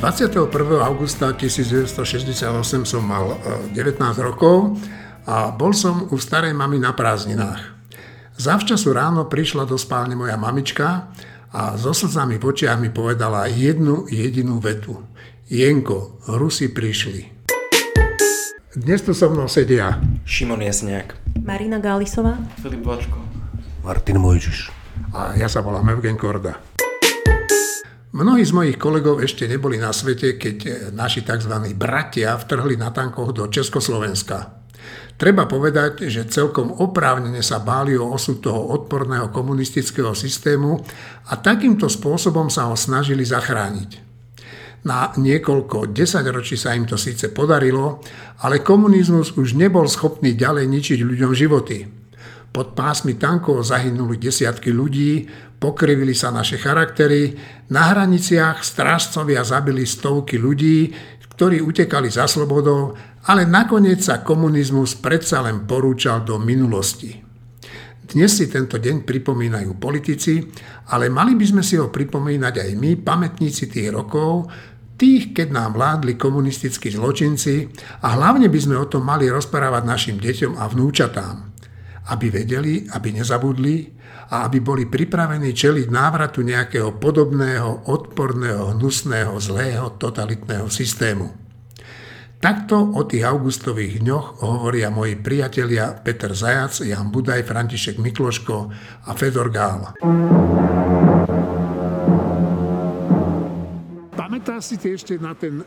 21. augusta 1968 som mal 19 e, rokov a bol som u starej mamy na prázdninách. Zavčasu ráno prišla do spálne moja mamička a so slzami v očiach mi povedala jednu jedinú vetu. Jenko, Rusi prišli. Dnes tu so mnou sedia Šimon Jasniak, Marina Gálisová, Filip Vačko, Martin Mojžiš a ja sa volám Evgen Korda. Mnohí z mojich kolegov ešte neboli na svete, keď naši tzv. bratia vtrhli na tankoch do Československa. Treba povedať, že celkom oprávnene sa báli o osud toho odporného komunistického systému a takýmto spôsobom sa ho snažili zachrániť. Na niekoľko desaťročí sa im to síce podarilo, ale komunizmus už nebol schopný ďalej ničiť ľuďom životy. Pod pásmi tankov zahynuli desiatky ľudí, pokrivili sa naše charaktery, na hraniciach strážcovia zabili stovky ľudí, ktorí utekali za slobodou ale nakoniec sa komunizmus predsa len porúčal do minulosti. Dnes si tento deň pripomínajú politici, ale mali by sme si ho pripomínať aj my, pamätníci tých rokov, tých, keď nám vládli komunistickí zločinci a hlavne by sme o tom mali rozprávať našim deťom a vnúčatám, aby vedeli, aby nezabudli a aby boli pripravení čeliť návratu nejakého podobného, odporného, hnusného, zlého, totalitného systému. Takto o tých augustových dňoch hovoria moji priatelia Peter Zajac, Jan Budaj, František Mikloško a Fedor Gál. Pamätáš si ty ešte na ten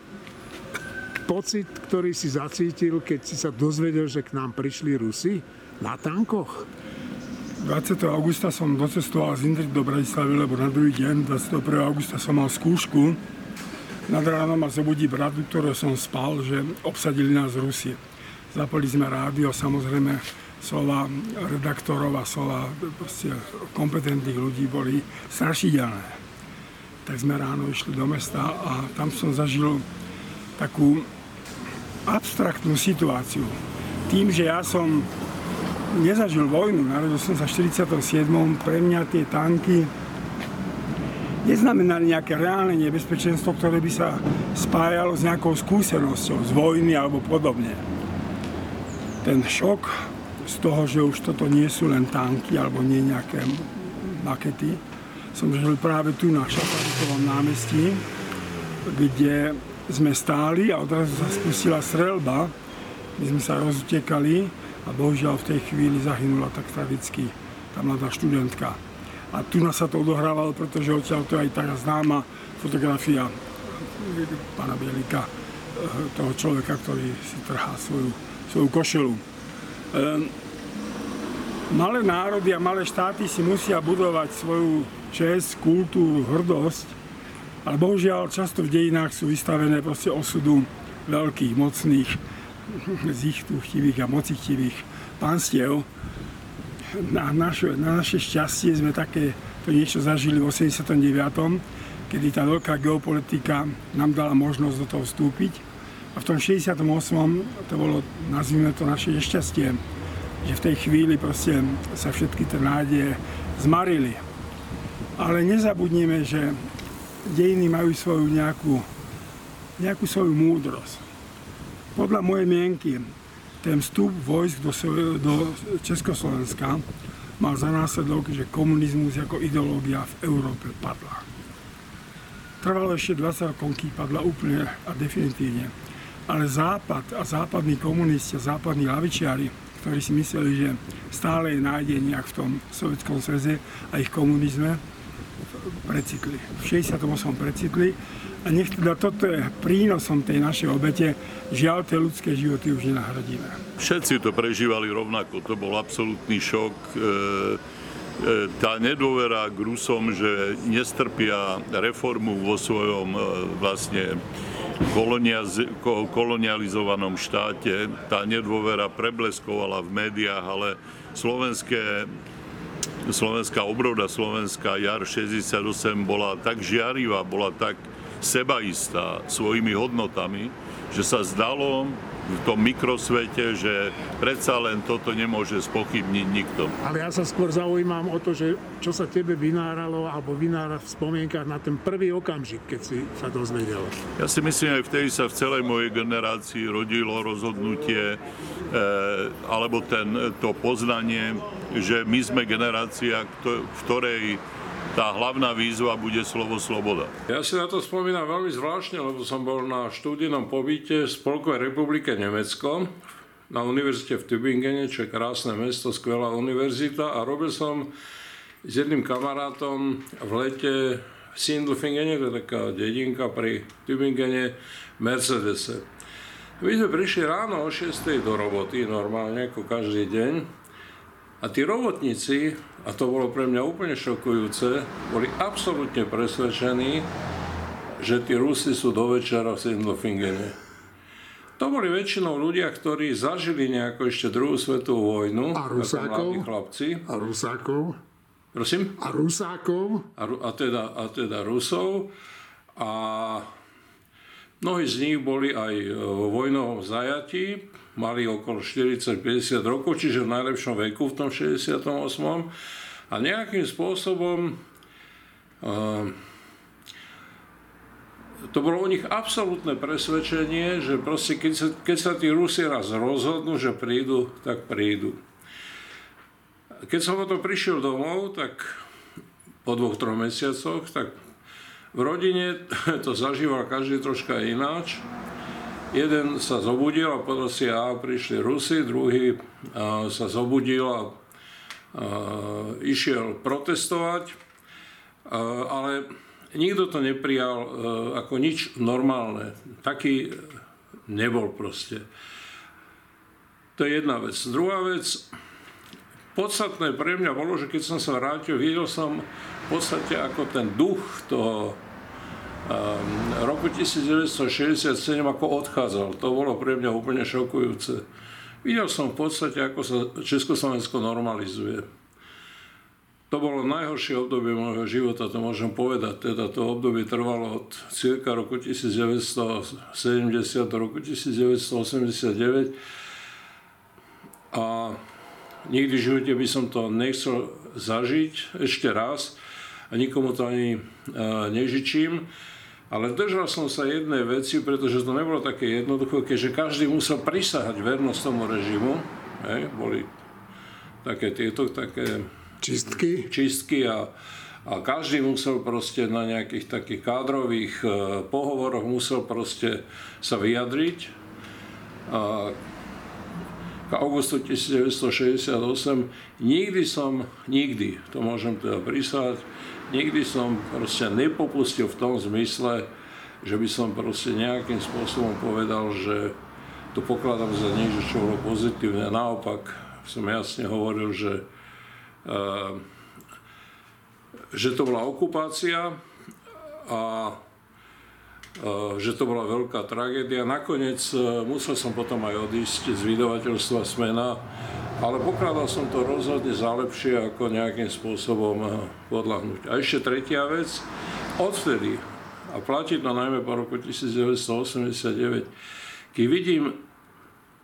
pocit, ktorý si zacítil, keď si sa dozvedel, že k nám prišli Rusi na tankoch? 20. augusta som docestoval z Indry do Bratislavy, lebo na druhý deň, 21. augusta som mal skúšku nad ráno ma zobudí bradu, ktoré som spal, že obsadili nás Rusie. Zapali sme rádio, samozrejme slova redaktorov a slova kompetentných ľudí boli strašidelné. Tak sme ráno išli do mesta a tam som zažil takú abstraktnú situáciu. Tým, že ja som nezažil vojnu, narodil som sa v 47. pre mňa tie tanky neznamenali nejaké reálne nebezpečenstvo, ktoré by sa spájalo s nejakou skúsenosťou z vojny alebo podobne. Ten šok z toho, že už toto nie sú len tanky alebo nie nejaké makety, som žil práve tu na Šaparikovom námestí, kde sme stáli a odrazu sa spustila strelba. My sme sa rozutekali a bohužiaľ v tej chvíli zahynula tak tragicky tá mladá študentka. A tu nás sa to odohrávalo, pretože odtiaľ to je aj taká známa fotografia pána Bielika, eh, toho človeka, ktorý si trhá svoju, svoju košelu. Ehm, malé národy a malé štáty si musia budovať svoju čest, kultúru, hrdosť, ale bohužiaľ často v dejinách sú vystavené proste osudu veľkých, mocných, zichtúchtivých a mocichtivých pánstiev, na, naše, na naše šťastie sme také to niečo zažili v 89 kedy tá veľká geopolitika nám dala možnosť do toho vstúpiť. A v tom 68. to bolo, nazvime to naše nešťastie, že v tej chvíli proste sa všetky tie nádeje zmarili. Ale nezabudnime, že dejiny majú svoju nejakú, nejakú svoju múdrosť. Podľa mojej mienky ten vstup vojsk do, do Československa mal za následok, že komunizmus ako ideológia v Európe padla. Trvalo ešte 20 rokov, padla úplne a definitívne. Ale Západ a západní komunisti a západní lavičiari, ktorí si mysleli, že stále je nádej nejak v tom Sovjetskom sveze a ich komunizme, precitli. V 68. precitli a nech teda toto je prínosom tej našej obete, žiaľ tie ľudské životy už nenahradíme. Všetci to prežívali rovnako, to bol absolútny šok. E, e, tá nedôvera k Rusom, že nestrpia reformu vo svojom e, vlastne kolonializovanom štáte, tá nedôvera prebleskovala v médiách, ale slovenské slovenská obroda, slovenská jar 68 bola tak žiarivá, bola tak sebaistá svojimi hodnotami, že sa zdalo, v tom mikrosvete, že predsa len toto nemôže spochybniť nikto. Ale ja sa skôr zaujímam o to, že čo sa tebe vynáralo alebo vynára v spomienkach na ten prvý okamžik, keď si sa dozvedel. Ja si myslím, aj vtedy sa v celej mojej generácii rodilo rozhodnutie e, alebo ten, to poznanie, že my sme generácia, v ktorej tá hlavná výzva bude slovo sloboda. Ja si na to spomínam veľmi zvláštne, lebo som bol na študijnom pobyte v Spolkovej republike Nemecko na univerzite v Tübingene, čo je krásne mesto, skvelá univerzita a robil som s jedným kamarátom v lete v Sindelfingene, to je taká dedinka pri Tübingene, Mercedese. My sme prišli ráno o 6. do roboty, normálne, ako každý deň. A tí robotníci a to bolo pre mňa úplne šokujúce, boli absolútne presvedčení, že tí Rusi sú do večera v Sindelfingene. To boli väčšinou ľudia, ktorí zažili nejako ešte druhú svetovú vojnu. A Rusákov? chlapci. A Rusákov? Prosím? A Rusákov? A, a, teda, a teda Rusov. A mnohí z nich boli aj vo vojnovom zajatí mali okolo 40-50 rokov, čiže v najlepšom veku v tom 68. A nejakým spôsobom uh, to bolo u nich absolútne presvedčenie, že proste keď sa, keď sa tí Rusi raz rozhodnú, že prídu, tak prídu. Keď som to prišiel domov, tak po dvoch, troch mesiacoch, tak v rodine to zažíval každý troška ináč. Jeden sa zobudil a potom si a prišli Rusi, druhý sa zobudil a, a išiel protestovať, a, ale nikto to neprijal e, ako nič normálne. Taký nebol proste. To je jedna vec. Druhá vec, podstatné pre mňa bolo, že keď som sa vrátil, videl som v podstate ako ten duch toho Ehm, roku 1967 ako odchádzal. To bolo pre mňa úplne šokujúce. Videl som v podstate, ako sa Československo normalizuje. To bolo najhoršie obdobie môjho života, to môžem povedať. Teda to obdobie trvalo od cirka roku 1970 do roku 1989. A nikdy v živote by som to nechcel zažiť ešte raz a nikomu to ani nežičím. Ale držal som sa jednej veci, pretože to nebolo také jednoduché, keďže každý musel prisahať vernosť tomu režimu. Hej, boli také tieto také čistky, čistky a, a každý musel proste na nejakých takých kádrových e, pohovoroch musel proste sa vyjadriť. A k augustu 1968 nikdy som, nikdy, to môžem teda prisahať, nikdy som proste nepopustil v tom zmysle, že by som proste nejakým spôsobom povedal, že to pokladám za niečo, čo bolo pozitívne. Naopak som jasne hovoril, že, uh, že to bola okupácia a uh, že to bola veľká tragédia. Nakoniec uh, musel som potom aj odísť z vydavateľstva Smena ale pokladal som to rozhodne za lepšie, ako nejakým spôsobom eh, podľahnúť. A ešte tretia vec, odvtedy, a platí to najmä po roku 1989, keď vidím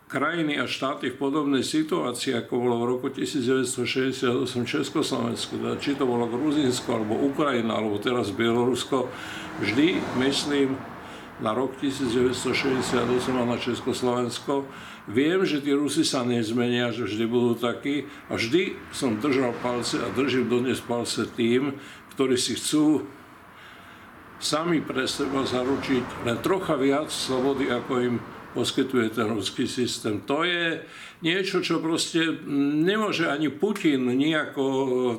krajiny a štáty v podobnej situácii, ako bolo v roku 1968 Československo, teda či to bolo Gruzinsko, alebo Ukrajina, alebo teraz Bielorusko, vždy myslím na rok 1968 a na Československo. Viem, že tí Rusi sa nezmenia, že vždy budú takí a vždy som držal palce a držím dodnes palce tým, ktorí si chcú sami pre seba zaručiť len trocha viac slobody, ako im poskytuje ten ruský systém. To je niečo, čo proste nemôže ani Putin nejako,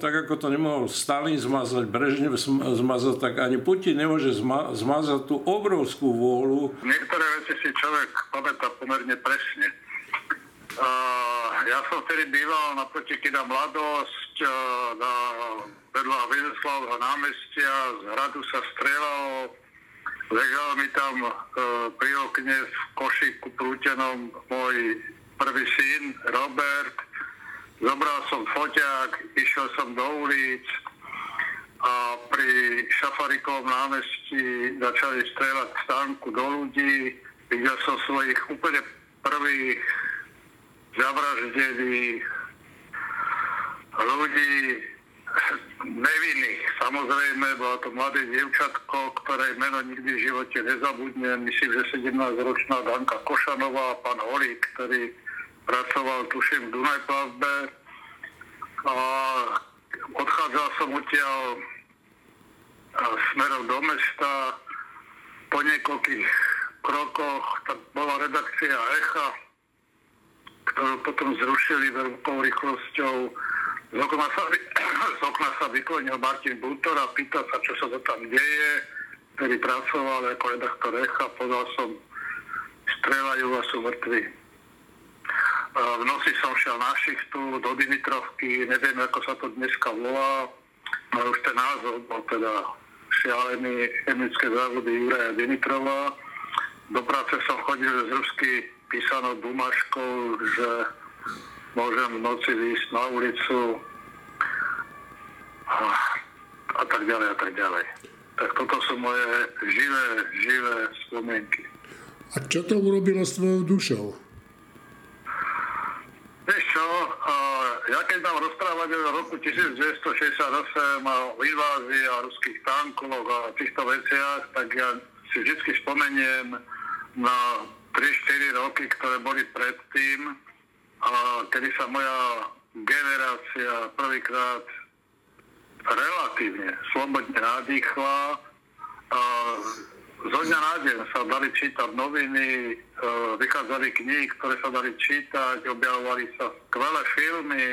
tak ako to nemohol Stalin zmazať, Brežnev zmazať, tak ani Putin nemôže zma- zmazať tú obrovskú vôľu. Niektoré veci si človek pamätá pomerne presne. Uh, ja som vtedy býval na Kida Mladosť, uh, na vedľa Vizeslavho námestia, z hradu sa strelalo, Ležal mi tam e, pri okne v košíku prútenom môj prvý syn Robert. Zobral som foťák, išiel som do ulic a pri Šafarikovom námestí začali strieľať stánku do ľudí. Videl som svojich úplne prvých zavraždených ľudí nevinných. Samozrejme, bola to mladé dievčatko, ktoré meno nikdy v živote nezabudnem. Myslím, že 17-ročná Danka Košanová, pán Holík, ktorý pracoval, tuším, v Dunajplavbe. A odchádzal som odtiaľ smerom do mesta. Po niekoľkých krokoch tak bola redakcia Echa, ktorú potom zrušili veľkou rýchlosťou. Z okna sa, z okna sa vyklonil Martin Butor a pýta sa, čo sa to tam deje, ktorý pracoval ako redaktor Echa. Podal som, strelajú a sú mŕtvi. V noci som šiel na šichtu do Dimitrovky, neviem, ako sa to dneska volá, ale už ten názov bol teda šialený chemické závody Juraja Dimitrova. Do práce som chodil z rusky písanou bumaškou, že môžem v noci výjsť na ulicu a, a tak ďalej a tak ďalej. Tak toto sú moje živé, živé spomienky. A čo to urobilo s tvojou dušou? Vieš čo, ja keď mám rozprávať o roku 1968 o invázii a ruských tankoch a týchto veciach, tak ja si vždy spomeniem na 3-4 roky, ktoré boli predtým, a kedy sa moja generácia prvýkrát relatívne slobodne nadýchla. A zo dňa na deň sa dali čítať noviny, e, vychádzali knihy, ktoré sa dali čítať, objavovali sa skvelé filmy.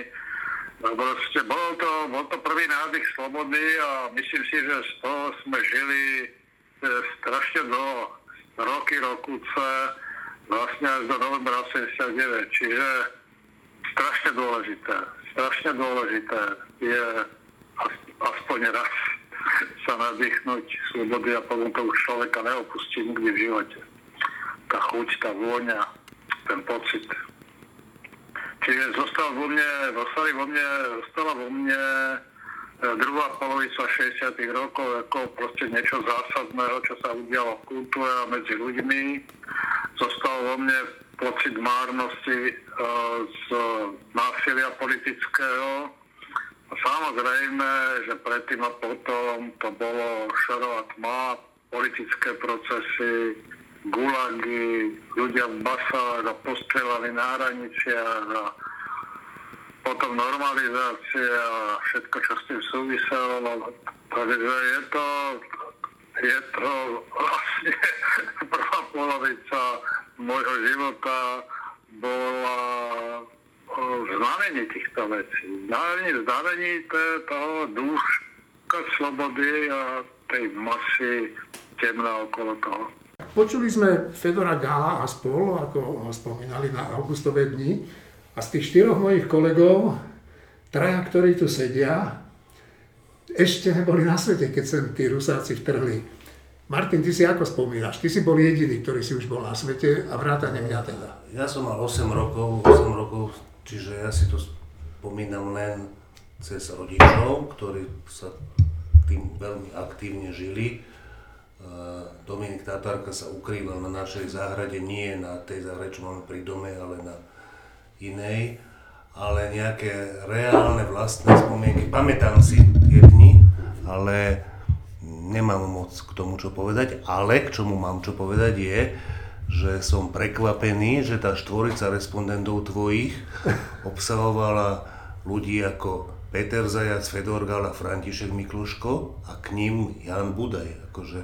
Proste bol to, bol to prvý nádych slobody a myslím si, že z toho sme žili e, strašne dlho, roky, rokuce, vlastne až do novembra 89. Čiže strašne dôležité, strašne dôležité je aspoň raz sa nadýchnuť slobody a potom to už človeka neopustí nikdy v živote. Tá chuť, tá vôňa, ten pocit. Čiže zostal vo mne, zostali vo mne, zostala vo mne e, druhá polovica 60 rokov ako proste niečo zásadného, čo sa udialo v kultúre a medzi ľuďmi. Zostal vo mne pocit márnosti e, z násilia politického, Samozrejme, že predtým a potom to bolo šarová tma, politické procesy, gulagy, ľudia v basách a postrelali na hraniciach a potom normalizácia a všetko, čo s tým súviselo. Takže je to, je to vlastne prvá polovica môjho života bola znamení týchto vecí. Znamení, znamení toho dúška slobody a tej masy temná okolo toho. Počuli sme Fedora Gála a spolu, ako ho spomínali na augustové dni. A z tých štyroch mojich kolegov, traja, ktorí tu sedia, ešte neboli na svete, keď sem tí Rusáci vtrhli. Martin, ty si ako spomínaš? Ty si bol jediný, ktorý si už bol na svete a vrátane mňa teda. Ja som mal 8 rokov, 8 rokov Čiže ja si to spomínam len cez rodičov, ktorí sa tým veľmi aktívne žili. Dominik Tatárka sa ukrýval na našej záhrade, nie na tej záhrade, čo máme pri dome, ale na inej. Ale nejaké reálne vlastné spomienky, pamätám si tie dni, ale nemám moc k tomu čo povedať, ale k čomu mám čo povedať je, že som prekvapený, že tá štvorica respondentov tvojich obsahovala ľudí ako Peter Zajac, Fedor Gal a František Mikloško a k ním Jan Budaj. Akože,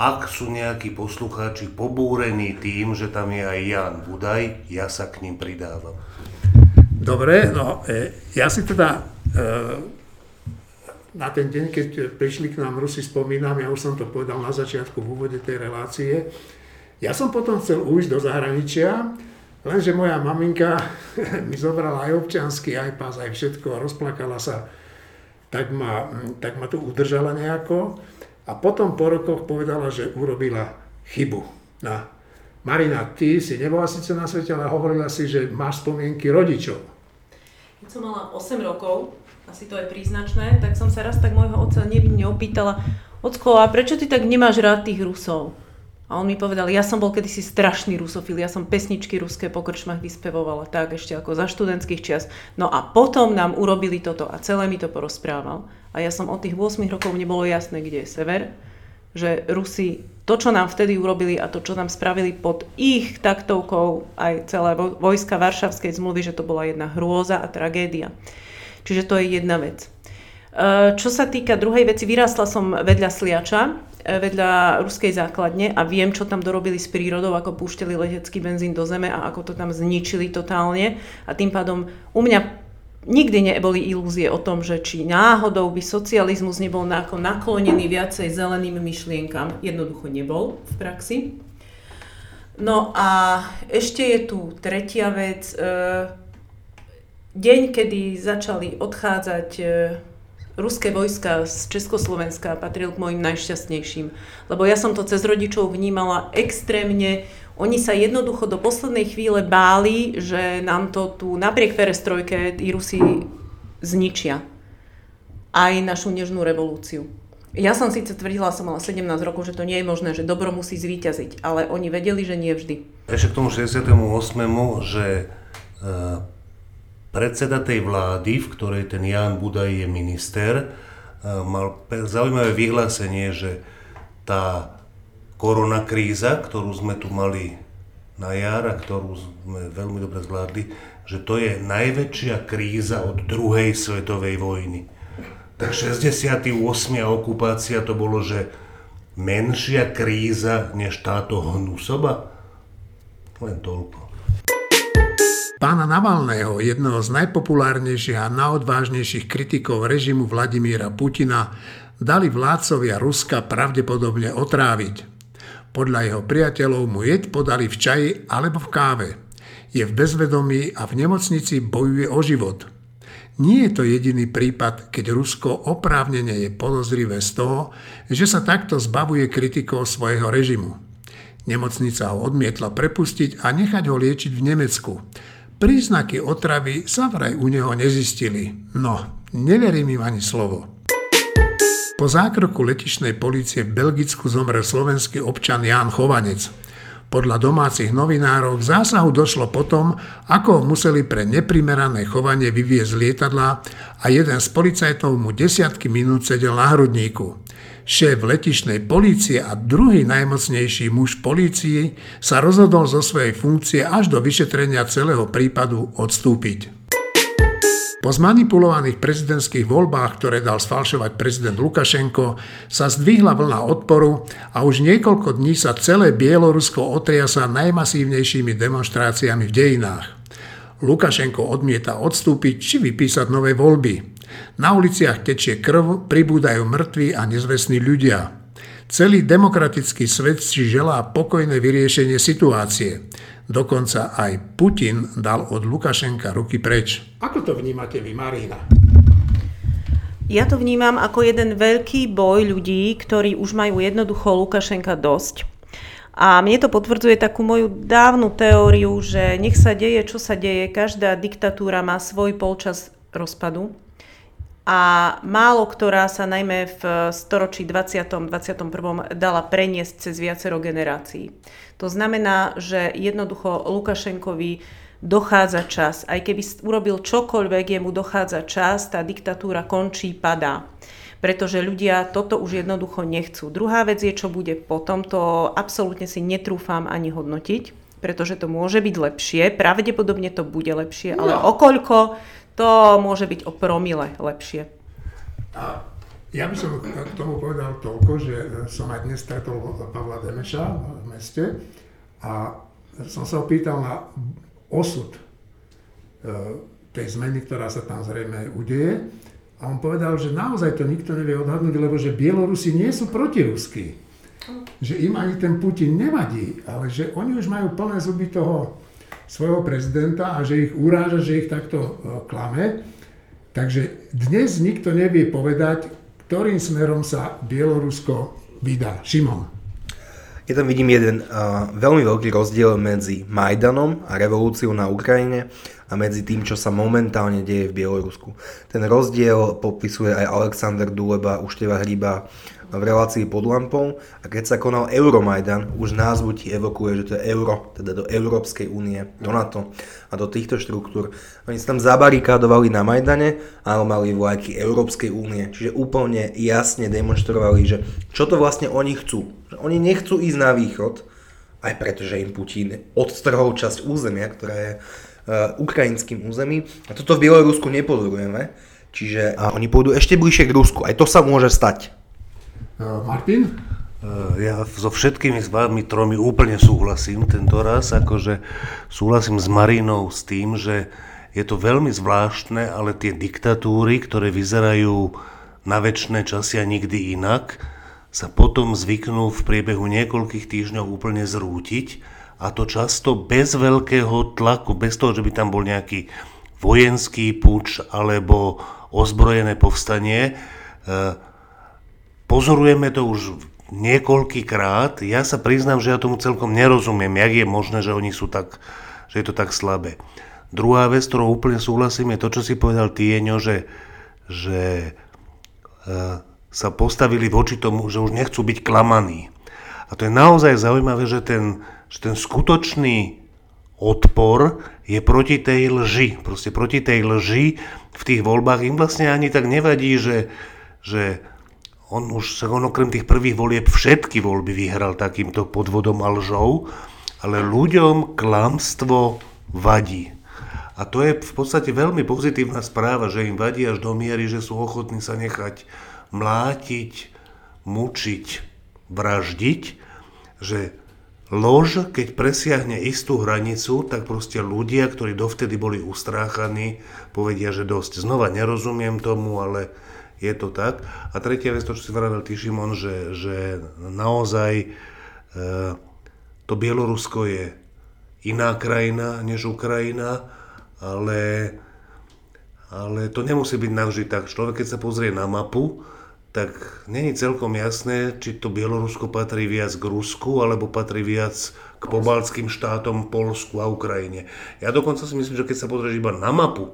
ak sú nejakí poslucháči pobúrení tým, že tam je aj Jan Budaj, ja sa k ním pridávam. Dobre, no e, ja si teda e, na ten deň, keď prišli k nám Rusi, spomínam, ja už som to povedal na začiatku v úvode tej relácie, ja som potom chcel ujsť do zahraničia, lenže moja maminka mi zobrala aj občiansky, aj pás, aj všetko a rozplakala sa. Tak ma, tak ma tu udržala nejako. A potom po rokoch povedala, že urobila chybu. No. Marina, ty si nebola síce na svete, ale hovorila si, že máš spomienky rodičov. Keď som mala 8 rokov, asi to je príznačné, tak som sa raz tak môjho otca nevinne opýtala, Ocko, a prečo ty tak nemáš rád tých Rusov? A on mi povedal, ja som bol kedysi strašný rusofil, ja som pesničky ruské po krčmách vyspevovala, tak ešte ako za študentských čias. No a potom nám urobili toto a celé mi to porozprával. A ja som od tých 8 rokov nebolo jasné, kde je sever, že Rusi to, čo nám vtedy urobili a to, čo nám spravili pod ich taktovkou aj celé vojska Varšavskej zmluvy, že to bola jedna hrôza a tragédia. Čiže to je jedna vec. E, čo sa týka druhej veci, vyrástla som vedľa Sliača, E, vedľa ruskej základne a viem, čo tam dorobili s prírodou, ako púštili letecký benzín do zeme a ako to tam zničili totálne. A tým pádom u mňa nikdy neboli ilúzie o tom, že či náhodou by socializmus nebol naklonený viacej zeleným myšlienkam. Jednoducho nebol v praxi. No a ešte je tu tretia vec. E, deň, kedy začali odchádzať e, ruské vojska z Československa patril k mojim najšťastnejším. Lebo ja som to cez rodičov vnímala extrémne. Oni sa jednoducho do poslednej chvíle báli, že nám to tu napriek perestrojke tí Rusi zničia. Aj našu nežnú revolúciu. Ja som síce tvrdila, som mala 17 rokov, že to nie je možné, že dobro musí zvíťaziť, ale oni vedeli, že nie vždy. Ešte k tomu 68., že uh predseda tej vlády, v ktorej ten Jan Budaj je minister, e, mal zaujímavé vyhlásenie, že tá koronakríza, ktorú sme tu mali na jar a ktorú sme veľmi dobre zvládli, že to je najväčšia kríza od druhej svetovej vojny. Tak 68. okupácia to bolo, že menšia kríza než táto hnusoba? Len toľko. Pána Navalného, jedného z najpopulárnejších a najodvážnejších kritikov režimu Vladimíra Putina, dali vládcovia Ruska pravdepodobne otráviť. Podľa jeho priateľov mu jeď podali v čaji alebo v káve. Je v bezvedomí a v nemocnici bojuje o život. Nie je to jediný prípad, keď Rusko oprávnene je podozrivé z toho, že sa takto zbavuje kritikov svojho režimu. Nemocnica ho odmietla prepustiť a nechať ho liečiť v Nemecku. Príznaky otravy sa vraj u neho nezistili. No, neverím im ani slovo. Po zákroku letišnej policie v Belgicku zomrel slovenský občan Ján Chovanec. Podľa domácich novinárov k zásahu došlo potom, ako museli pre neprimerané chovanie vyviezť lietadla a jeden z policajtov mu desiatky minút sedel na hrudníku. Šéf letišnej polície a druhý najmocnejší muž polícii sa rozhodol zo svojej funkcie až do vyšetrenia celého prípadu odstúpiť. Po zmanipulovaných prezidentských voľbách, ktoré dal sfalšovať prezident Lukašenko, sa zdvihla vlna odporu a už niekoľko dní sa celé Bielorusko otriasa najmasívnejšími demonstráciami v dejinách. Lukašenko odmieta odstúpiť či vypísať nové voľby. Na uliciach tečie krv, pribúdajú mŕtvi a nezvestní ľudia. Celý demokratický svet si želá pokojné vyriešenie situácie. Dokonca aj Putin dal od Lukašenka ruky preč. Ako to vnímate vy, Marina? Ja to vnímam ako jeden veľký boj ľudí, ktorí už majú jednoducho Lukašenka dosť. A mne to potvrdzuje takú moju dávnu teóriu, že nech sa deje, čo sa deje, každá diktatúra má svoj polčas rozpadu a málo ktorá sa najmä v storočí 20. 21. dala preniesť cez viacero generácií. To znamená, že jednoducho Lukašenkovi dochádza čas. Aj keby urobil čokoľvek, jemu dochádza čas, tá diktatúra končí, padá. Pretože ľudia toto už jednoducho nechcú. Druhá vec je, čo bude potom, to absolútne si netrúfam ani hodnotiť, pretože to môže byť lepšie, pravdepodobne to bude lepšie, ale no. okoľko to môže byť o promile lepšie. A ja by som k tomu povedal toľko, že som aj dnes stretol Pavla Demeša v meste a som sa opýtal na osud e, tej zmeny, ktorá sa tam zrejme udeje. A on povedal, že naozaj to nikto nevie odhadnúť, lebo že Bielorusi nie sú protiruskí. Že im ani ten Putin nevadí, ale že oni už majú plné zuby toho svojho prezidenta a že ich uráža, že ich takto e, klame. Takže dnes nikto nevie povedať, ktorým smerom sa Bielorusko vydá. Šimon. Ja tam vidím jeden uh, veľmi veľký rozdiel medzi Majdanom a revolúciou na Ukrajine a medzi tým, čo sa momentálne deje v Bielorusku. Ten rozdiel popisuje aj Alexander Duleba, Ušteva Hryba, v relácii pod lampou a keď sa konal Euromajdan, už názvu ti evokuje, že to je euro, teda do Európskej únie, do NATO a do týchto štruktúr. Oni sa tam zabarikádovali na Majdane, ale mali vlajky Európskej únie, čiže úplne jasne demonstrovali, že čo to vlastne oni chcú. Že oni nechcú ísť na východ, aj preto, že im Putin odstrhol časť územia, ktorá je uh, ukrajinským územím. A toto v Bielorusku nepozorujeme. Čiže a oni pôjdu ešte bližšie k Rusku. Aj to sa môže stať. Uh, Martin? Uh, ja so všetkými s vami tromi úplne súhlasím tento raz. Akože súhlasím s Marinou s tým, že je to veľmi zvláštne, ale tie diktatúry, ktoré vyzerajú na väčšie časy a nikdy inak, sa potom zvyknú v priebehu niekoľkých týždňov úplne zrútiť a to často bez veľkého tlaku, bez toho, že by tam bol nejaký vojenský puč alebo ozbrojené povstanie. Pozorujeme to už niekoľkýkrát. Ja sa priznám, že ja tomu celkom nerozumiem, jak je možné, že oni sú tak, že je to tak slabé. Druhá vec, ktorou úplne súhlasím, je to, čo si povedal Tieňo, že, že e, sa postavili voči tomu, že už nechcú byť klamaní. A to je naozaj zaujímavé, že ten, že ten skutočný odpor je proti tej lži. Proste proti tej lži v tých voľbách im vlastne ani tak nevadí, že, že on už sa on okrem tých prvých volieb všetky voľby vyhral takýmto podvodom a lžou, ale ľuďom klamstvo vadí. A to je v podstate veľmi pozitívna správa, že im vadí až do miery, že sú ochotní sa nechať mlátiť, mučiť, vraždiť, že lož, keď presiahne istú hranicu, tak proste ľudia, ktorí dovtedy boli ustráchaní, povedia, že dosť. Znova nerozumiem tomu, ale je to tak. A tretia vec, to, čo si vravel ty, Šimon, že, že naozaj e, to Bielorusko je iná krajina než Ukrajina, ale, ale to nemusí byť navždy tak. Človek, keď sa pozrie na mapu, tak není celkom jasné, či to Bielorusko patrí viac k Rusku, alebo patrí viac k pobaltským štátom, Polsku a Ukrajine. Ja dokonca si myslím, že keď sa pozrieš iba na mapu,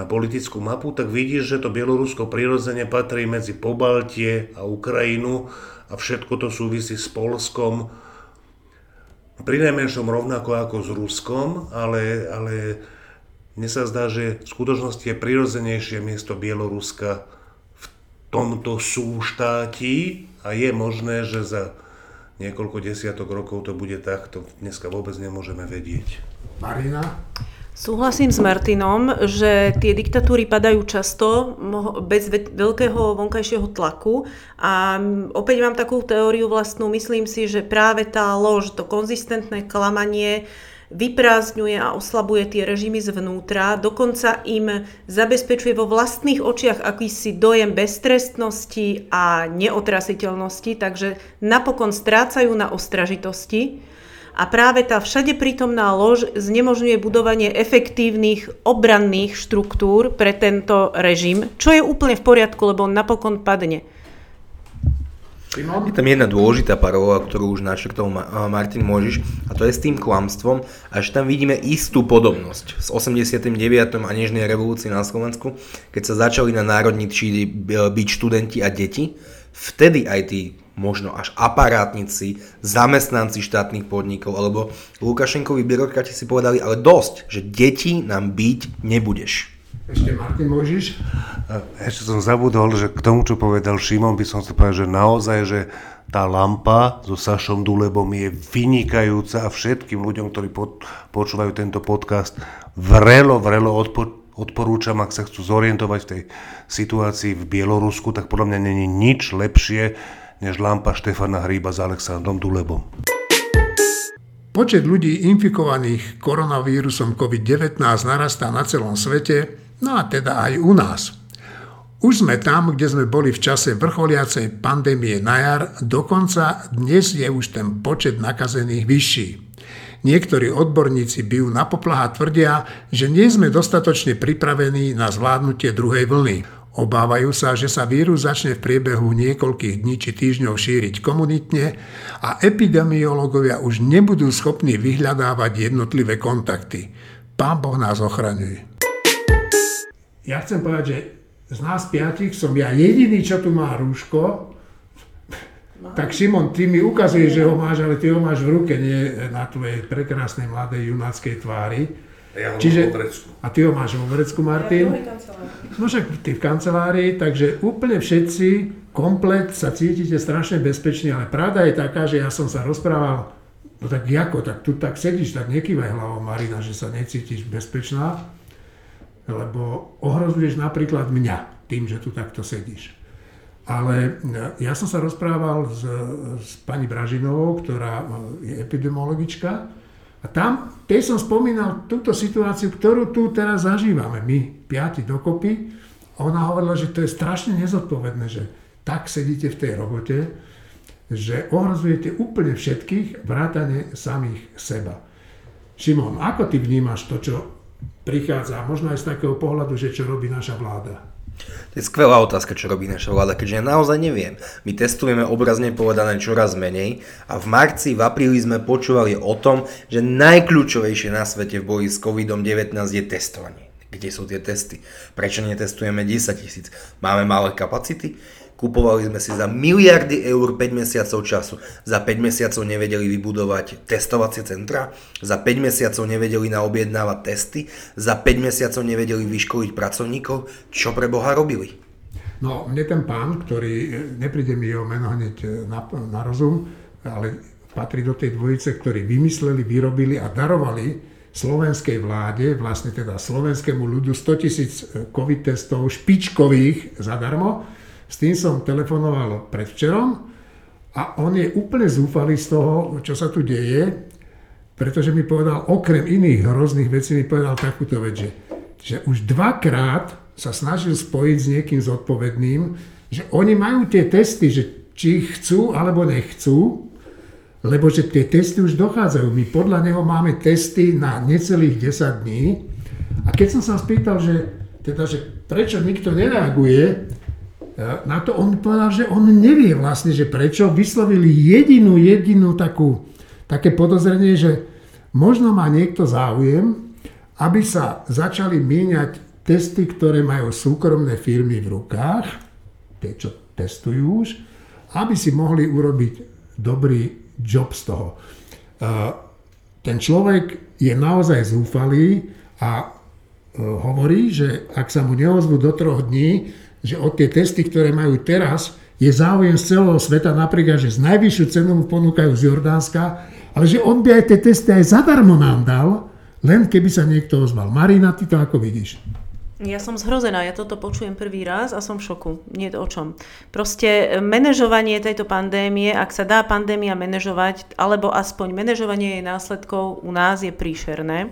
na politickú mapu, tak vidíš, že to Bielorusko prirodzene patrí medzi Pobaltie a Ukrajinu a všetko to súvisí s Polskom. Pri najmenšom rovnako ako s Ruskom, ale, ale mne sa zdá, že v skutočnosti je prirodzenejšie miesto Bieloruska tomto súštátí a je možné, že za niekoľko desiatok rokov to bude tak, to dneska vôbec nemôžeme vedieť. Marina? Súhlasím s Martinom, že tie diktatúry padajú často bez veľkého vonkajšieho tlaku. A opäť mám takú teóriu vlastnú, myslím si, že práve tá lož, to konzistentné klamanie vyprázdňuje a oslabuje tie režimy zvnútra, dokonca im zabezpečuje vo vlastných očiach akýsi dojem beztrestnosti a neotrasiteľnosti, takže napokon strácajú na ostražitosti. A práve tá všade prítomná lož znemožňuje budovanie efektívnych obranných štruktúr pre tento režim, čo je úplne v poriadku, lebo on napokon padne. Je tam jedna dôležitá parola, ktorú už načrtol Martin Môžiš, a to je s tým klamstvom, a že tam vidíme istú podobnosť s 89. a nežnej revolúcii na Slovensku, keď sa začali na národní třídy byť študenti a deti, vtedy aj tí možno až aparátnici, zamestnanci štátnych podnikov, alebo Lukašenkovi byrokrati si povedali, ale dosť, že deti nám byť nebudeš. Ešte Martin môžeš? Ešte som zabudol, že k tomu, čo povedal Šimon, by som si povedal, že naozaj, že tá lampa so Sašom Dulebom je vynikajúca a všetkým ľuďom, ktorí pod, počúvajú tento podcast, vrelo, vrelo odpo, odporúčam, ak sa chcú zorientovať v tej situácii v Bielorusku, tak podľa mňa není nič lepšie, než lampa Štefana Hríba s Alexandrom Dulebom. Počet ľudí infikovaných koronavírusom COVID-19 narastá na celom svete No a teda aj u nás. Už sme tam, kde sme boli v čase vrcholiacej pandémie na jar, dokonca dnes je už ten počet nakazených vyšší. Niektorí odborníci bijú na poplaha tvrdia, že nie sme dostatočne pripravení na zvládnutie druhej vlny. Obávajú sa, že sa vírus začne v priebehu niekoľkých dní či týždňov šíriť komunitne a epidemiológovia už nebudú schopní vyhľadávať jednotlivé kontakty. Pán Boh nás ochraňuje ja chcem povedať, že z nás piatich som ja jediný, čo tu má rúško Tak Šimon, ty mi ukazuješ, že ho máš, ale ty ho máš v ruke, nie na tvojej prekrásnej mladej junáckej tvári. Ja ho Čiže, mám vo vrecku. a ty ho máš vo vrecku, Martin. No však ty v kancelárii, takže úplne všetci, komplet sa cítite strašne bezpečne, ale pravda je taká, že ja som sa rozprával, no tak ako, tak tu tak sedíš, tak nekývaj hlavou Marina, že sa necítiš bezpečná, lebo ohrozuješ napríklad mňa tým, že tu takto sedíš. Ale e, ja som sa rozprával s, s pani Bražinovou, ktorá e, je epidemiologička, a tam, tej som spomínal túto situáciu, ktorú tu teraz zažívame, my piati dokopy. Ona hovorila, že to je strašne nezodpovedné, že tak sedíte v tej robote, že ohrozujete úplne všetkých, vrátane samých seba. Šimon, ako ty vnímaš to, čo prichádza, možno aj z takého pohľadu, že čo robí naša vláda? To je skvelá otázka, čo robí naša vláda, keďže ja naozaj neviem. My testujeme obrazne povedané čoraz menej a v marci, v apríli sme počúvali o tom, že najkľúčovejšie na svete v boji s COVID-19 je testovanie. Kde sú tie testy? Prečo netestujeme 10 tisíc? Máme malé kapacity? Kupovali sme si za miliardy eur 5 mesiacov času. Za 5 mesiacov nevedeli vybudovať testovacie centra, za 5 mesiacov nevedeli naobjednávať testy, za 5 mesiacov nevedeli vyškoliť pracovníkov. Čo pre Boha robili? No, mne ten pán, ktorý, nepríde mi jeho meno hneď na, na rozum, ale patrí do tej dvojice, ktorí vymysleli, vyrobili a darovali slovenskej vláde, vlastne teda slovenskému ľudu 100 tisíc COVID testov špičkových zadarmo, s tým som telefonoval predvčerom a on je úplne zúfalý z toho, čo sa tu deje, pretože mi povedal, okrem iných hrozných vecí, mi povedal takúto vec, že, že už dvakrát sa snažil spojiť s niekým zodpovedným, že oni majú tie testy, že či ich chcú alebo nechcú, lebo že tie testy už dochádzajú. My podľa neho máme testy na necelých 10 dní. A keď som sa spýtal, že, teda, že prečo nikto nereaguje, na to on povedal, že on nevie vlastne, že prečo vyslovili jedinú, jedinú takú, také podozrenie, že možno má niekto záujem, aby sa začali míňať testy, ktoré majú súkromné firmy v rukách, tie, čo testujú už, aby si mohli urobiť dobrý job z toho. Ten človek je naozaj zúfalý a e, hovorí, že ak sa mu neozvú do troch dní, že od tie testy, ktoré majú teraz, je záujem z celého sveta, napríklad, že z najvyššiu cenu mu ponúkajú z Jordánska, ale že on by aj tie testy aj zadarmo nám dal, len keby sa niekto ozval. Marina, ty to ako vidíš? Ja som zhrozená, ja toto počujem prvý raz a som v šoku. Nie o čom. Proste manažovanie tejto pandémie, ak sa dá pandémia manažovať, alebo aspoň manažovanie jej následkov u nás je príšerné.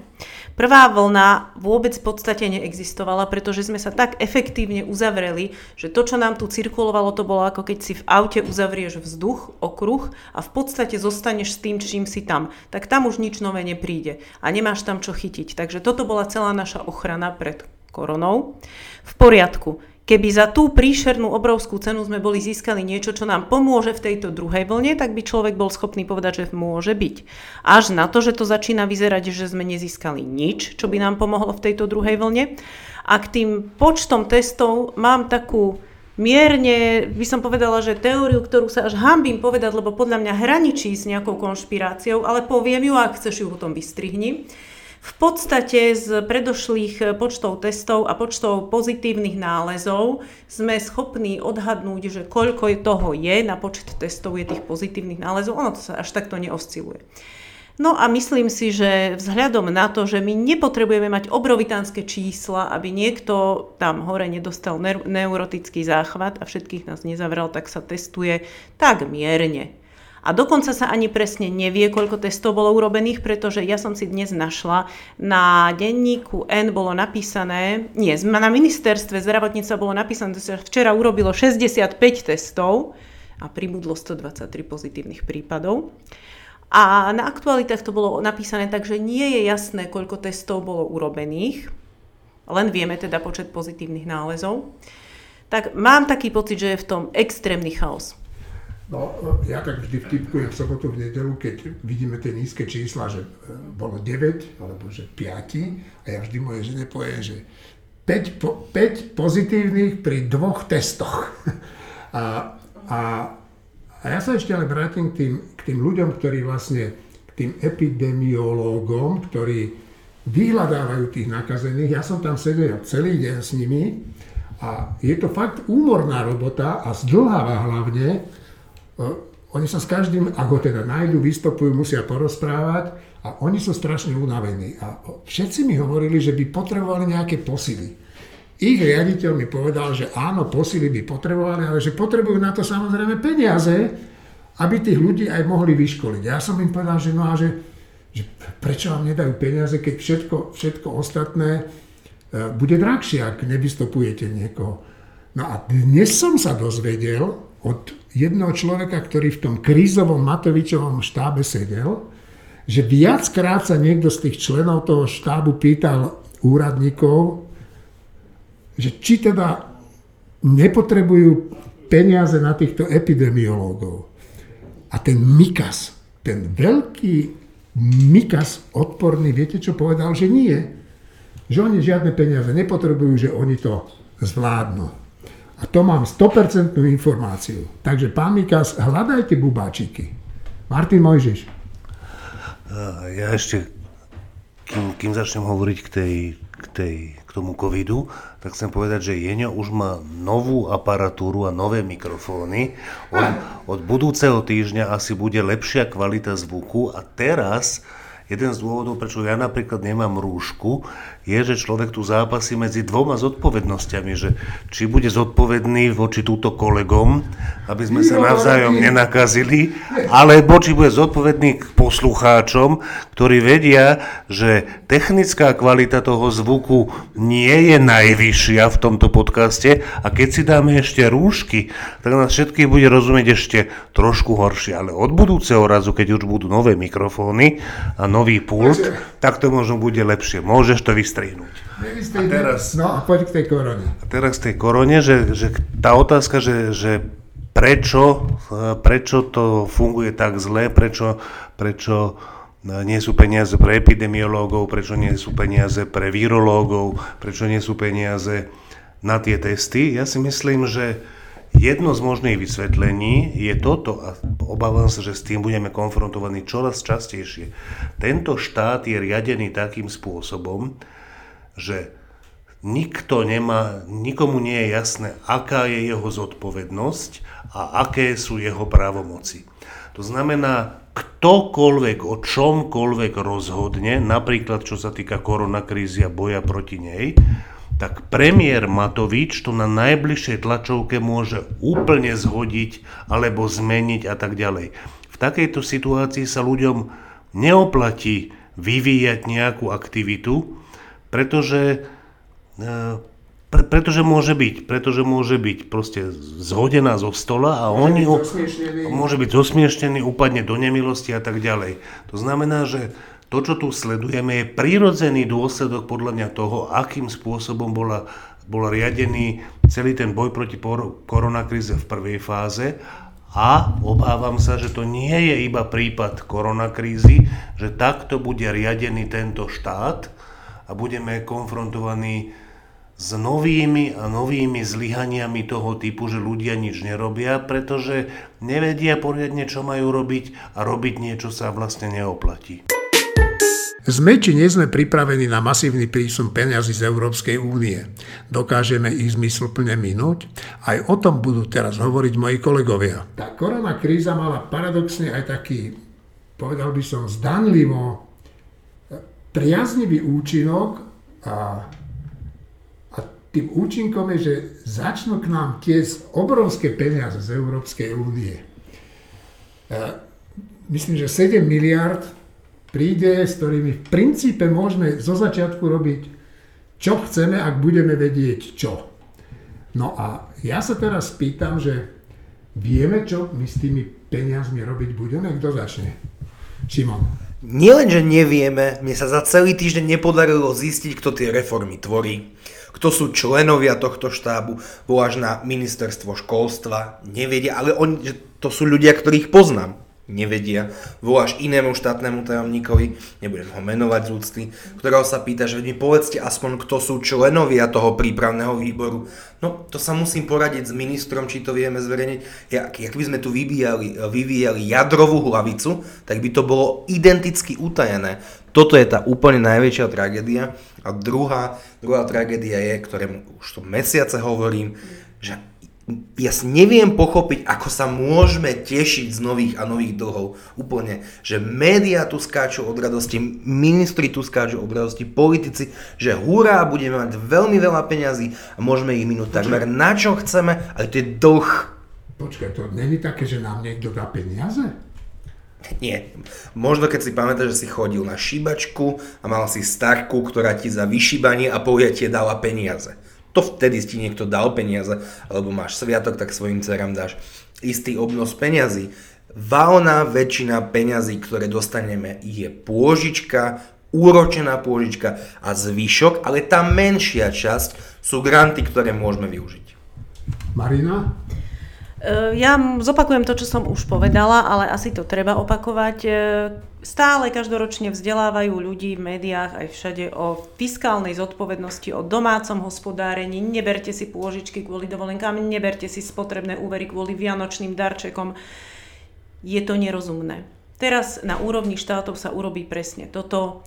Prvá vlna vôbec v podstate neexistovala, pretože sme sa tak efektívne uzavreli, že to, čo nám tu cirkulovalo, to bolo ako keď si v aute uzavrieš vzduch, okruh a v podstate zostaneš s tým, čím si tam. Tak tam už nič nové nepríde a nemáš tam čo chytiť. Takže toto bola celá naša ochrana pred koronou. V poriadku. Keby za tú príšernú obrovskú cenu sme boli získali niečo, čo nám pomôže v tejto druhej vlne, tak by človek bol schopný povedať, že môže byť. Až na to, že to začína vyzerať, že sme nezískali nič, čo by nám pomohlo v tejto druhej vlne. A k tým počtom testov mám takú mierne, by som povedala, že teóriu, ktorú sa až hambím povedať, lebo podľa mňa hraničí s nejakou konšpiráciou, ale poviem ju, ak chceš ju potom vystrihni. V podstate z predošlých počtov testov a počtov pozitívnych nálezov sme schopní odhadnúť, že koľko toho je na počet testov je tých pozitívnych nálezov. Ono to sa až takto neosciluje. No a myslím si, že vzhľadom na to, že my nepotrebujeme mať obrovitánske čísla, aby niekto tam hore nedostal neurotický záchvat a všetkých nás nezavrel, tak sa testuje tak mierne. A dokonca sa ani presne nevie, koľko testov bolo urobených, pretože ja som si dnes našla, na denníku N bolo napísané, nie, na ministerstve zdravotníctva bolo napísané, že včera urobilo 65 testov a pribudlo 123 pozitívnych prípadov. A na aktualitách to bolo napísané tak, že nie je jasné, koľko testov bolo urobených, len vieme teda počet pozitívnych nálezov. Tak mám taký pocit, že je v tom extrémny chaos. No, ja tak vždy vtipkujem v sobotu, v nedelu, keď vidíme tie nízke čísla, že e, bolo 9, alebo že 5, a ja vždy moje žene poviem, že 5, po, 5 pozitívnych pri dvoch testoch. A, a A ja sa ešte ale vrátim k tým, k tým ľuďom, ktorí vlastne, k tým epidemiológom, ktorí vyhľadávajú tých nakazených. Ja som tam sedel celý deň s nimi a je to fakt úmorná robota a zdlháva hlavne. E, oni sa s každým, ak teda nájdu, vystopujú, musia porozprávať a oni sú strašne unavení. A všetci mi hovorili, že by potrebovali nejaké posily. Ich riaditeľ mi povedal, že áno, posily by potrebovali, ale že potrebujú na to samozrejme peniaze, aby tých ľudí aj mohli vyškoliť. Ja som im povedal, že no a že, že prečo vám nedajú peniaze, keď všetko, všetko ostatné e, bude drahšie, ak nevystopujete niekoho. No a dnes som sa dozvedel od jedného človeka, ktorý v tom krízovom Matovičovom štábe sedel, že viackrát sa niekto z tých členov toho štábu pýtal úradníkov, že či teda nepotrebujú peniaze na týchto epidemiológov. A ten Mikas, ten veľký Mikas odporný, viete čo povedal, že nie. Že oni žiadne peniaze nepotrebujú, že oni to zvládnu. A to mám 100% informáciu. Takže pán Mikas, hľadajte bubáčiky. Martin Mojžiš. Ja ešte, kým, kým začnem hovoriť k tej, k tej k tomu covidu, tak chcem povedať, že Jeňo už má novú aparatúru a nové mikrofóny. Od, od budúceho týždňa asi bude lepšia kvalita zvuku a teraz jeden z dôvodov, prečo ja napríklad nemám rúšku, je, že človek tu zápasí medzi dvoma zodpovednosťami, že či bude zodpovedný voči túto kolegom, aby sme sa navzájom nenakazili, alebo či bude zodpovedný k poslucháčom, ktorí vedia, že technická kvalita toho zvuku nie je najvyššia v tomto podcaste a keď si dáme ešte rúšky, tak nás všetkých bude rozumieť ešte trošku horšie. Ale od budúceho razu, keď už budú nové mikrofóny a nový pult, tak to možno bude lepšie. Môžeš to vystrať vystrihnúť. A teraz, no a poď k tej korone. A teraz k tej korone, že, že tá otázka, že, že prečo, prečo to funguje tak zle, prečo, prečo nie sú peniaze pre epidemiológov, prečo nie sú peniaze pre virológov, prečo nie sú peniaze na tie testy. Ja si myslím, že jedno z možných vysvetlení je toto, a obávam sa, že s tým budeme konfrontovaní čoraz častejšie. Tento štát je riadený takým spôsobom, že nikto nemá, nikomu nie je jasné, aká je jeho zodpovednosť a aké sú jeho právomoci. To znamená, ktokoľvek o čomkoľvek rozhodne, napríklad čo sa týka koronakrízy a boja proti nej, tak premiér Matovič to na najbližšej tlačovke môže úplne zhodiť alebo zmeniť a tak ďalej. V takejto situácii sa ľuďom neoplatí vyvíjať nejakú aktivitu, pretože, e, pre, pretože môže byť, pretože môže byť proste zhodená zo stola a môže oni ho, môže byť zosmiešnený, upadne do nemilosti a tak ďalej. To znamená, že to, čo tu sledujeme, je prírodzený dôsledok podľa mňa toho, akým spôsobom bola, bol riadený celý ten boj proti koronakríze v prvej fáze a obávam sa, že to nie je iba prípad koronakrízy, že takto bude riadený tento štát, a budeme konfrontovaní s novými a novými zlyhaniami toho typu, že ľudia nič nerobia, pretože nevedia poriadne, čo majú robiť a robiť niečo sa vlastne neoplatí. Sme či nie sme pripravení na masívny prísun peniazy z Európskej únie. Dokážeme ich zmysluplne minúť? Aj o tom budú teraz hovoriť moji kolegovia. Tá korona kríza mala paradoxne aj taký, povedal by som, zdanlivo priaznivý účinok a, a tým účinkom je, že začnú k nám tiesť obrovské peniaze z Európskej únie. Myslím, že 7 miliard príde, s ktorými v princípe môžeme zo začiatku robiť, čo chceme, ak budeme vedieť čo. No a ja sa teraz pýtam, že vieme, čo my s tými peniazmi robiť budeme? Kto začne? Šimon. Nielen, že nevieme, mne sa za celý týždeň nepodarilo zistiť, kto tie reformy tvorí, kto sú členovia tohto štábu, voláš na ministerstvo školstva, nevedia, ale oni, že to sú ľudia, ktorých poznám. Nevedia. Voláš inému štátnemu tajomníkovi, nebudem ho menovať z ktorého sa pýta, že mi povedzte aspoň, kto sú členovia toho prípravného výboru. No, to sa musím poradiť s ministrom, či to vieme zverejniť. Jak, jak by sme tu vyvíjali, vyvíjali jadrovú hlavicu, tak by to bolo identicky utajené. Toto je tá úplne najväčšia tragédia. A druhá, druhá tragédia je, ktorému už to mesiace hovorím, že ja si neviem pochopiť, ako sa môžeme tešiť z nových a nových dlhov. Úplne, že médiá tu skáču od radosti, ministri tu skáču od radosti, politici, že hurá, budeme mať veľmi veľa peňazí a môžeme ich minúť takmer na čo chceme, ale to je dlh. Počkaj, to není také, že nám niekto dá peniaze? Nie. Možno keď si pamätáš, že si chodil na šíbačku a mal si starku, ktorá ti za vyšíbanie a povie dala peniaze to vtedy ti niekto dal peniaze, alebo máš sviatok, tak svojim dcerám dáš istý obnos peniazy. Valná väčšina peňazí, ktoré dostaneme, je pôžička, úročená pôžička a zvyšok, ale tá menšia časť sú granty, ktoré môžeme využiť. Marina? E, ja zopakujem to, čo som už povedala, ale asi to treba opakovať. E, stále každoročne vzdelávajú ľudí v médiách aj všade o fiskálnej zodpovednosti, o domácom hospodárení. Neberte si pôžičky kvôli dovolenkám, neberte si spotrebné úvery kvôli vianočným darčekom. Je to nerozumné. Teraz na úrovni štátov sa urobí presne toto.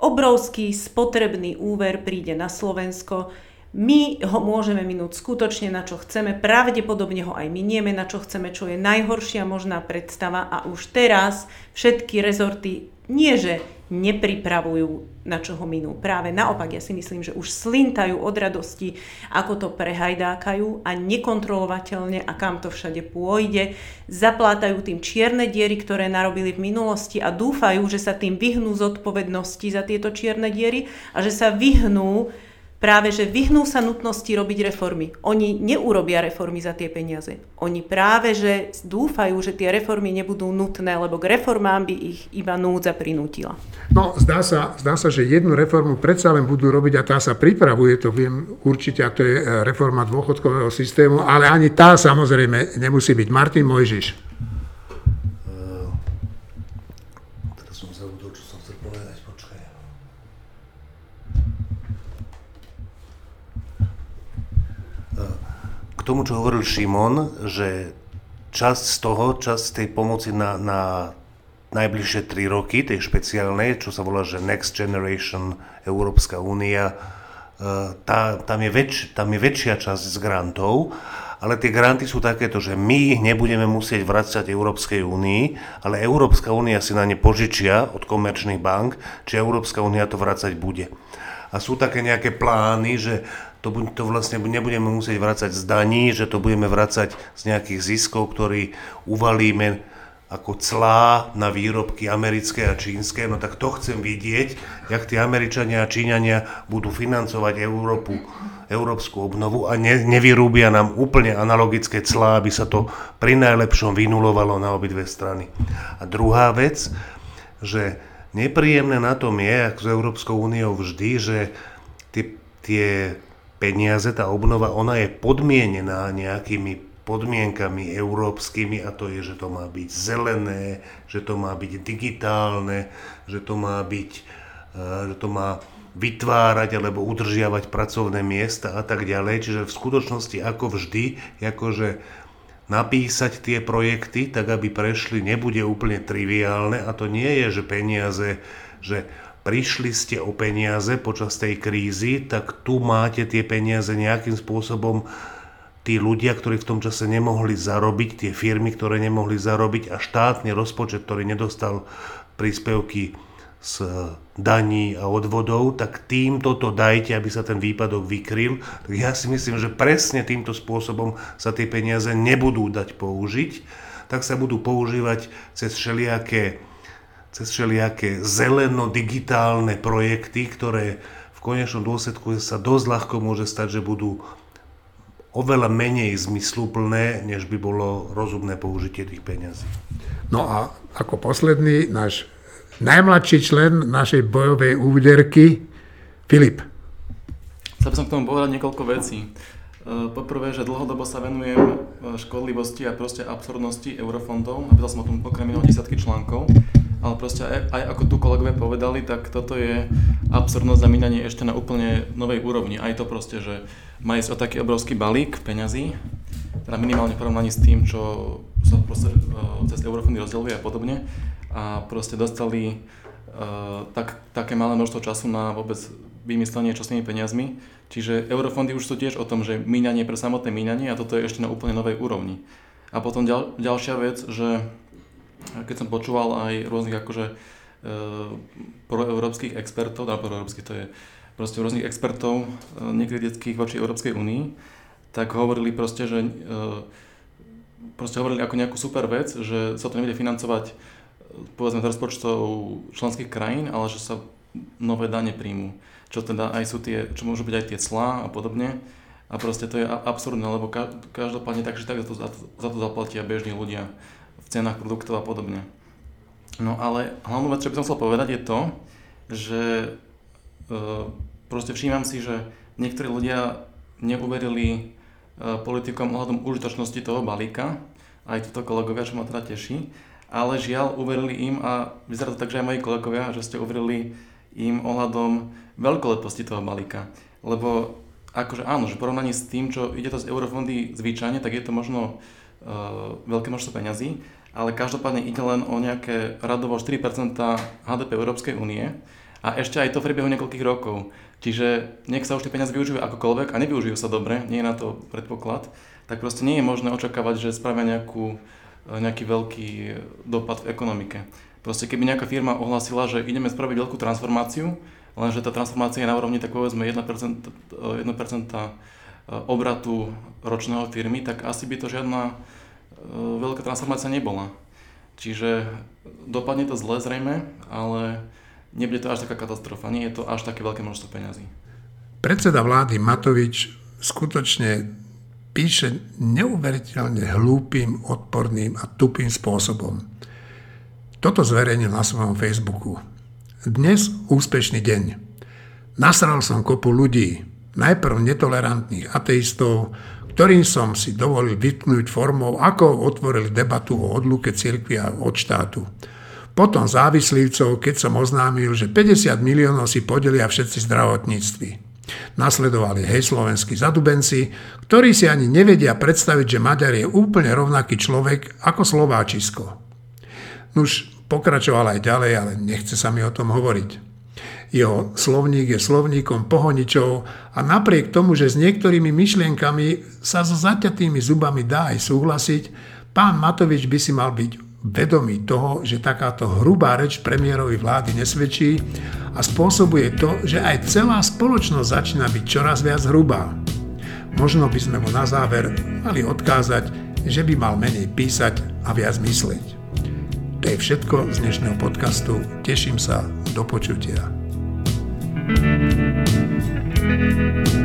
Obrovský spotrebný úver príde na Slovensko my ho môžeme minúť skutočne na čo chceme, pravdepodobne ho aj minieme na čo chceme, čo je najhoršia možná predstava a už teraz všetky rezorty nie že nepripravujú na čo ho minú. Práve naopak, ja si myslím, že už slintajú od radosti, ako to prehajdákajú a nekontrolovateľne a kam to všade pôjde. Zaplátajú tým čierne diery, ktoré narobili v minulosti a dúfajú, že sa tým vyhnú zodpovednosti za tieto čierne diery a že sa vyhnú práve že vyhnú sa nutnosti robiť reformy. Oni neurobia reformy za tie peniaze. Oni práve že dúfajú, že tie reformy nebudú nutné, lebo k reformám by ich iba núdza prinútila. No, zdá sa, zdá sa, že jednu reformu predsa len budú robiť a tá sa pripravuje, to viem určite, a to je e, reforma dôchodkového systému, ale ani tá samozrejme nemusí byť. Martin Mojžiš. Tomu, čo hovoril Šimon, že časť z toho, časť tej pomoci na, na najbližšie 3 roky, tej špeciálnej, čo sa volá, že Next Generation Európska únia, e, tá, tam, je väč, tam je väčšia časť z grantov, ale tie granty sú takéto, že my ich nebudeme musieť vracať Európskej únii, ale Európska únia si na ne požičia od komerčných bank, či Európska únia to vracať bude. A sú také nejaké plány, že to, to vlastne nebudeme musieť vrácať z daní, že to budeme vrácať z nejakých ziskov, ktorý uvalíme ako clá na výrobky americké a čínske, no tak to chcem vidieť, jak tí Američania a Číňania budú financovať Európu, európsku obnovu a ne, nevyrúbia nám úplne analogické clá, aby sa to pri najlepšom vynulovalo na obidve strany. A druhá vec, že nepríjemné na tom je, ako s Európskou úniou vždy, že tie, tie peniaze, tá obnova, ona je podmienená nejakými podmienkami európskymi a to je, že to má byť zelené, že to má byť digitálne, že to má byť, e, že to má vytvárať alebo udržiavať pracovné miesta a tak ďalej. Čiže v skutočnosti ako vždy, akože napísať tie projekty tak, aby prešli, nebude úplne triviálne a to nie je, že peniaze, že prišli ste o peniaze počas tej krízy, tak tu máte tie peniaze nejakým spôsobom tí ľudia, ktorí v tom čase nemohli zarobiť, tie firmy, ktoré nemohli zarobiť a štátny rozpočet, ktorý nedostal príspevky z daní a odvodov, tak tým toto dajte, aby sa ten výpadok vykryl. Tak ja si myslím, že presne týmto spôsobom sa tie peniaze nebudú dať použiť, tak sa budú používať cez všelijaké cez všelijaké zeleno-digitálne projekty, ktoré v konečnom dôsledku sa dosť ľahko môže stať, že budú oveľa menej zmysluplné, než by bolo rozumné použitie tých peňazí. No a ako posledný, náš najmladší člen našej bojovej úderky, Filip. Chcel by som k tomu povedať niekoľko vecí. Poprvé, že dlhodobo sa venujem e, škodlivosti a proste absurdnosti eurofondov. Napísal som o tom okrem iného desiatky článkov. Ale proste aj, aj ako tu kolegovia povedali, tak toto je absurdnosť zamínanie ešte na úplne novej úrovni. Aj to proste, že má ísť o taký obrovský balík peňazí, teda minimálne v porovnaní s tým, čo sa proste e, cez eurofondy rozdeľuje a podobne. A proste dostali uh, tak, také malé množstvo času na vôbec vymyslenie, čo s tými peniazmi. Čiže eurofondy už sú tiež o tom, že míňanie pre samotné míňanie a toto je ešte na úplne novej úrovni. A potom ďal, ďalšia vec, že keď som počúval aj rôznych akože e, proeurópskych expertov, alebo proeurópskych to je proste rôznych expertov e, nekritických voči Európskej únii, tak hovorili proste, že e, proste hovorili ako nejakú super vec, že sa to nebude financovať povedzme z rozpočtov členských krajín, ale že sa nové dane príjmu. Čo teda aj sú tie, čo môžu byť aj tie clá a podobne. A proste to je absurdné, lebo každopádne tak, že tak za to, za to zaplatia bežní ľudia v cenách produktov a podobne. No ale hlavnú vec, čo by som chcel povedať je to, že e, proste všímam si, že niektorí ľudia neuverili e, politikom ohľadom užitočnosti toho balíka, aj toto kolegovia, čo ma teda teší, ale žiaľ uverili im a vyzerá to tak, že aj moji kolegovia, že ste uverili im ohľadom veľkoleposti toho balíka. Lebo akože áno, že porovnaní s tým, čo ide to z eurofondy zvyčajne, tak je to možno veľké množstvo peňazí, ale každopádne ide len o nejaké radovo 4% HDP Európskej únie a ešte aj to v priebehu niekoľkých rokov. Čiže nech sa už tie peniaze využijú akokoľvek a nevyužijú sa dobre, nie je na to predpoklad, tak proste nie je možné očakávať, že spravia nejakú, e, nejaký veľký dopad v ekonomike. Proste keby nejaká firma ohlasila, že ideme spraviť veľkú transformáciu, lenže tá transformácia je na úrovni tak povedzme 1%, 1% e, obratu ročného firmy, tak asi by to žiadna veľká transformácia nebola. Čiže dopadne to zle zrejme, ale nebude to až taká katastrofa, nie je to až také veľké množstvo peňazí. Predseda vlády Matovič skutočne píše neuveriteľne hlúpým, odporným a tupým spôsobom. Toto zverejnil na svojom Facebooku. Dnes úspešný deň. Nasral som kopu ľudí, najprv netolerantných ateistov, ktorým som si dovolil vytknúť formou, ako otvorili debatu o odluke cirkvia od štátu. Potom závislivcov, keď som oznámil, že 50 miliónov si podelia všetci zdravotníctvi. Nasledovali hej slovenskí zadubenci, ktorí si ani nevedia predstaviť, že Maďar je úplne rovnaký človek ako Slováčisko. Nuž pokračoval aj ďalej, ale nechce sa mi o tom hovoriť. Jeho slovník je slovníkom pohoničov a napriek tomu, že s niektorými myšlienkami sa so zaťatými zubami dá aj súhlasiť, pán Matovič by si mal byť vedomý toho, že takáto hrubá reč premiérovi vlády nesvedčí a spôsobuje to, že aj celá spoločnosť začína byť čoraz viac hrubá. Možno by sme mu na záver mali odkázať, že by mal menej písať a viac myslieť. To je všetko z dnešného podcastu. Teším sa. Do počutia. Thank you.